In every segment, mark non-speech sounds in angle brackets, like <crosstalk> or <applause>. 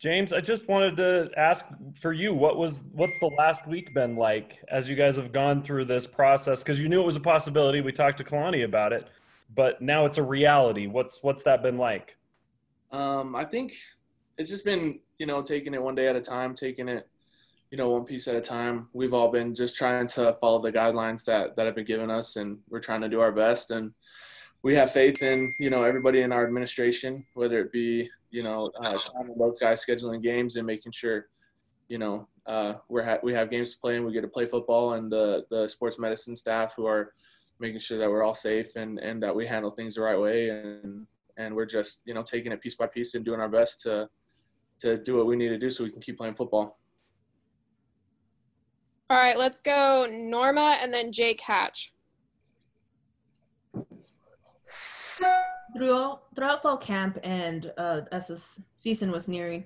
James, I just wanted to ask for you, what was what's the last week been like as you guys have gone through this process? Because you knew it was a possibility. We talked to Kalani about it, but now it's a reality. What's what's that been like? Um, I think it's just been you know taking it one day at a time, taking it you know one piece at a time. We've all been just trying to follow the guidelines that that have been given us, and we're trying to do our best. And we have faith in you know everybody in our administration, whether it be you know, uh, those guys scheduling games and making sure, you know, uh, we're ha- we have games to play and we get to play football, and the the sports medicine staff who are making sure that we're all safe and and that we handle things the right way, and and we're just you know taking it piece by piece and doing our best to to do what we need to do so we can keep playing football. All right, let's go Norma and then Jake Hatch. Throughout, throughout fall camp and uh, as the season was nearing,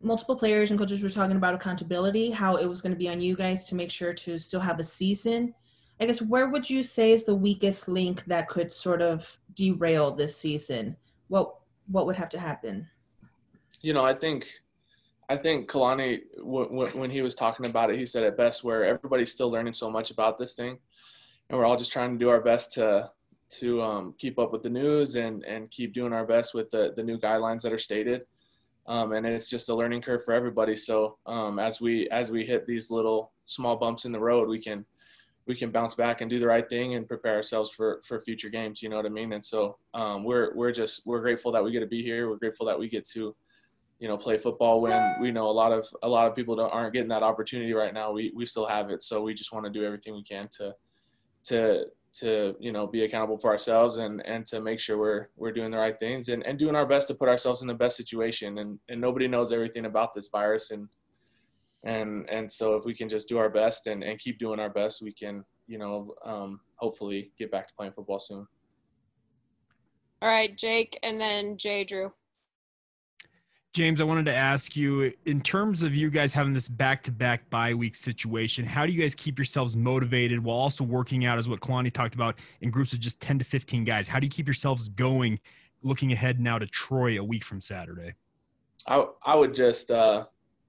multiple players and coaches were talking about accountability, how it was going to be on you guys to make sure to still have a season. I guess where would you say is the weakest link that could sort of derail this season? What what would have to happen? You know, I think I think Kalani, when he was talking about it, he said it best where everybody's still learning so much about this thing, and we're all just trying to do our best to to um, keep up with the news and and keep doing our best with the the new guidelines that are stated. Um, and it's just a learning curve for everybody. So um, as we as we hit these little small bumps in the road, we can we can bounce back and do the right thing and prepare ourselves for for future games. You know what I mean? And so um, we're we're just we're grateful that we get to be here. We're grateful that we get to you know play football when we know a lot of a lot of people don't, aren't getting that opportunity right now. We we still have it. So we just want to do everything we can to to to you know be accountable for ourselves and and to make sure we're we're doing the right things and, and doing our best to put ourselves in the best situation. And and nobody knows everything about this virus. And and and so if we can just do our best and, and keep doing our best we can you know um, hopefully get back to playing football soon. All right jake and then jay drew James, I wanted to ask you in terms of you guys having this back to back bye week situation, how do you guys keep yourselves motivated while also working out, as what Kalani talked about, in groups of just 10 to 15 guys? How do you keep yourselves going looking ahead now to Troy a week from Saturday? I, I would just uh,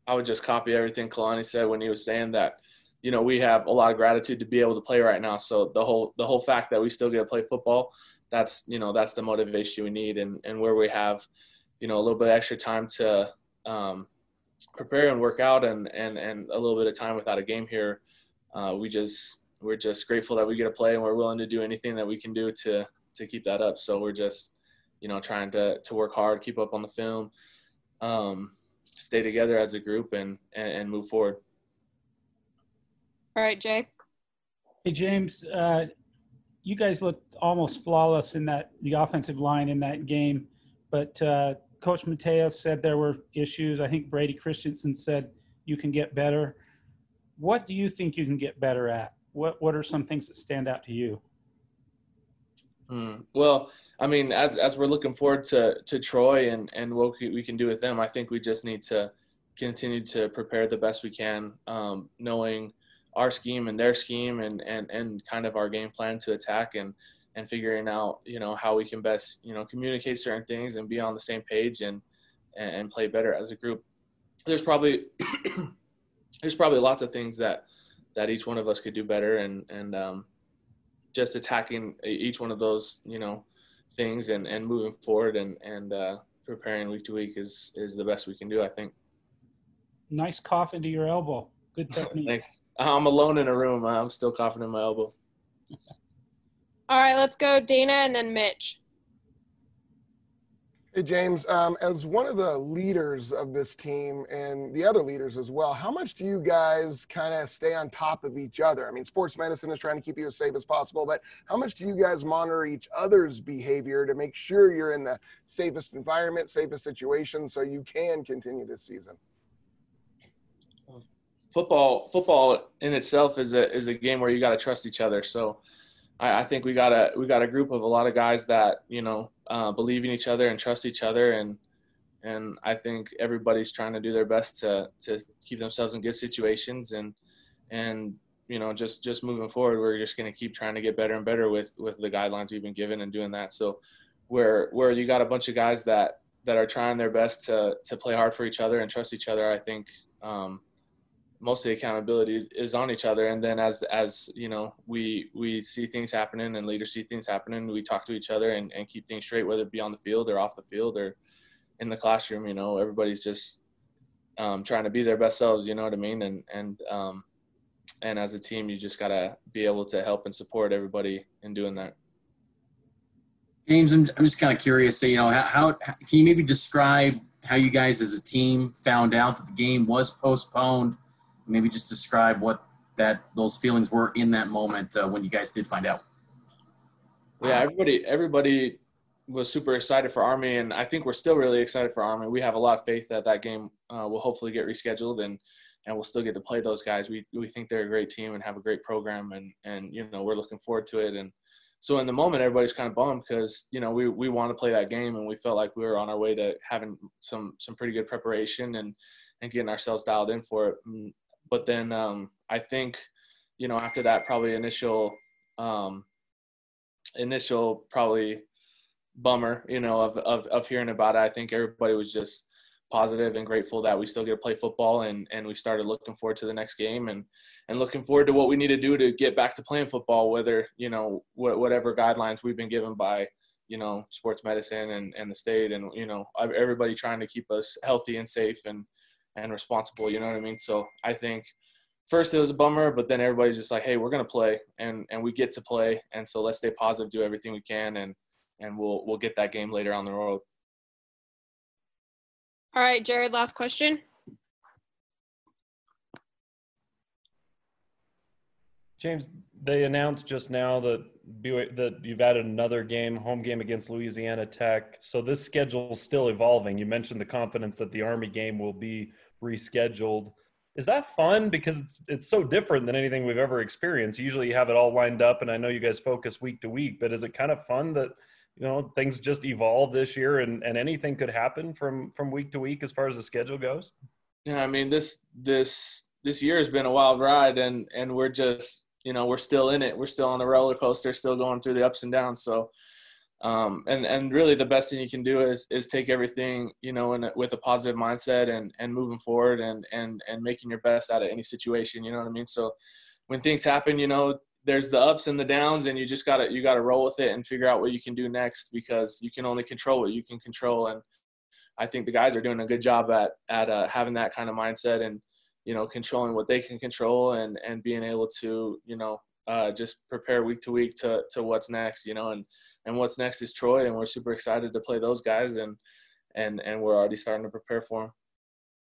I would just copy everything Kalani said when he was saying that, you know, we have a lot of gratitude to be able to play right now. So the whole the whole fact that we still get to play football, that's you know that's the motivation we need, and and where we have you know a little bit extra time to um, prepare and work out and, and and a little bit of time without a game here. Uh, we just we're just grateful that we get to play and we're willing to do anything that we can do to to keep that up. So we're just you know trying to to work hard keep up on the film um, stay together as a group and, and, and move forward. All right jay. Hey james uh, you guys looked almost flawless in that the offensive line in that game but uh, Coach Mateos said there were issues. I think Brady Christensen said you can get better. What do you think you can get better at? What What are some things that stand out to you? Hmm. Well, I mean, as as we're looking forward to to Troy and and what we can do with them, I think we just need to continue to prepare the best we can, um, knowing our scheme and their scheme and and and kind of our game plan to attack and and figuring out you know how we can best you know communicate certain things and be on the same page and and play better as a group. There's probably <clears throat> there's probably lots of things that that each one of us could do better and and um, just attacking each one of those you know things and and moving forward and and uh, preparing week to week is is the best we can do i think. Nice cough into your elbow. Good <laughs> technique. Thanks. I'm alone in a room. I'm still coughing in my elbow <laughs> all right, let's go Dana and then Mitch. Hey, James, um, as one of the leaders of this team and the other leaders as well, how much do you guys kind of stay on top of each other? I mean, sports medicine is trying to keep you as safe as possible, but how much do you guys monitor each other's behavior to make sure you're in the safest environment, safest situation so you can continue this season? Football, football in itself is a is a game where you got to trust each other. So, I, I, think we got a we got a group of a lot of guys that you know uh, believe in each other and trust each other, and and I think everybody's trying to do their best to to keep themselves in good situations, and and you know just just moving forward, we're just going to keep trying to get better and better with with the guidelines we've been given and doing that. So where where you got a bunch of guys that that are trying their best to to play hard for each other and trust each other. I think um, most of the accountability is, is, on each other. And then as as you know, we we see things happening and leaders see things happening, we talk to each other and, and keep things straight, whether it be on the field or off the field or in the classroom. You know, everybody's just um, trying to be their best selves. You know what I mean? And and um, and as a team, you just gotta be able to help and support everybody in doing that. James, I'm, I'm just kind of curious. So, you know, how, how can you maybe describe how you guys as a team found out that the game was postponed? Maybe just describe what that those feelings were in that moment uh, when you guys did find out. Yeah, everybody everybody was super excited for Army, and I think we're still really excited for Army. We have a lot of faith that that game uh, will hopefully get rescheduled, and and we'll still get to play those guys. We we think they're a great team and have a great program, and and you know we're looking forward to it. And so in the moment, everybody's kind of bummed because you know we we want to play that game, and we felt like we were on our way to having some some pretty good preparation and and getting ourselves dialed in for it. But then um, I think you know after that probably initial um, initial probably bummer, you know, of, of, of hearing about it. I think everybody was just positive and grateful that we still get to play football and, and we started looking forward to the next game and, and looking forward to what we need to do to get back to playing football, whether, you know, wh- whatever guidelines we've been given by, you know, sports medicine and, and the state and, you know, everybody trying to keep us healthy and safe and, and responsible, you know what I mean? So I think first it was a bummer, but then everybody's just like, Hey, we're going to play and, and we get to play. And so let's stay positive, do everything we can. And, and we'll we'll get that game later on the road. All right, Jared, last question. James, they announced just now that that you've added another game, home game against Louisiana Tech. So this schedule is still evolving. You mentioned the confidence that the Army game will be rescheduled. Is that fun? Because it's it's so different than anything we've ever experienced. Usually you have it all lined up, and I know you guys focus week to week. But is it kind of fun that you know things just evolve this year and, and anything could happen from from week to week as far as the schedule goes yeah i mean this this this year has been a wild ride and and we're just you know we're still in it we're still on the roller coaster still going through the ups and downs so um, and and really the best thing you can do is is take everything you know in a, with a positive mindset and and moving forward and and and making your best out of any situation you know what i mean? So when things happen you know there's the ups and the downs and you just gotta you gotta roll with it and figure out what you can do next because you can only control what you can control. And i think the guys are doing a good job at at uh, having that kind of mindset and you know controlling what they can control and and being able to you know uh, just prepare week to week to to what's next you know and and what's next is troy and we're super excited to play those guys and and and we're already starting to prepare for them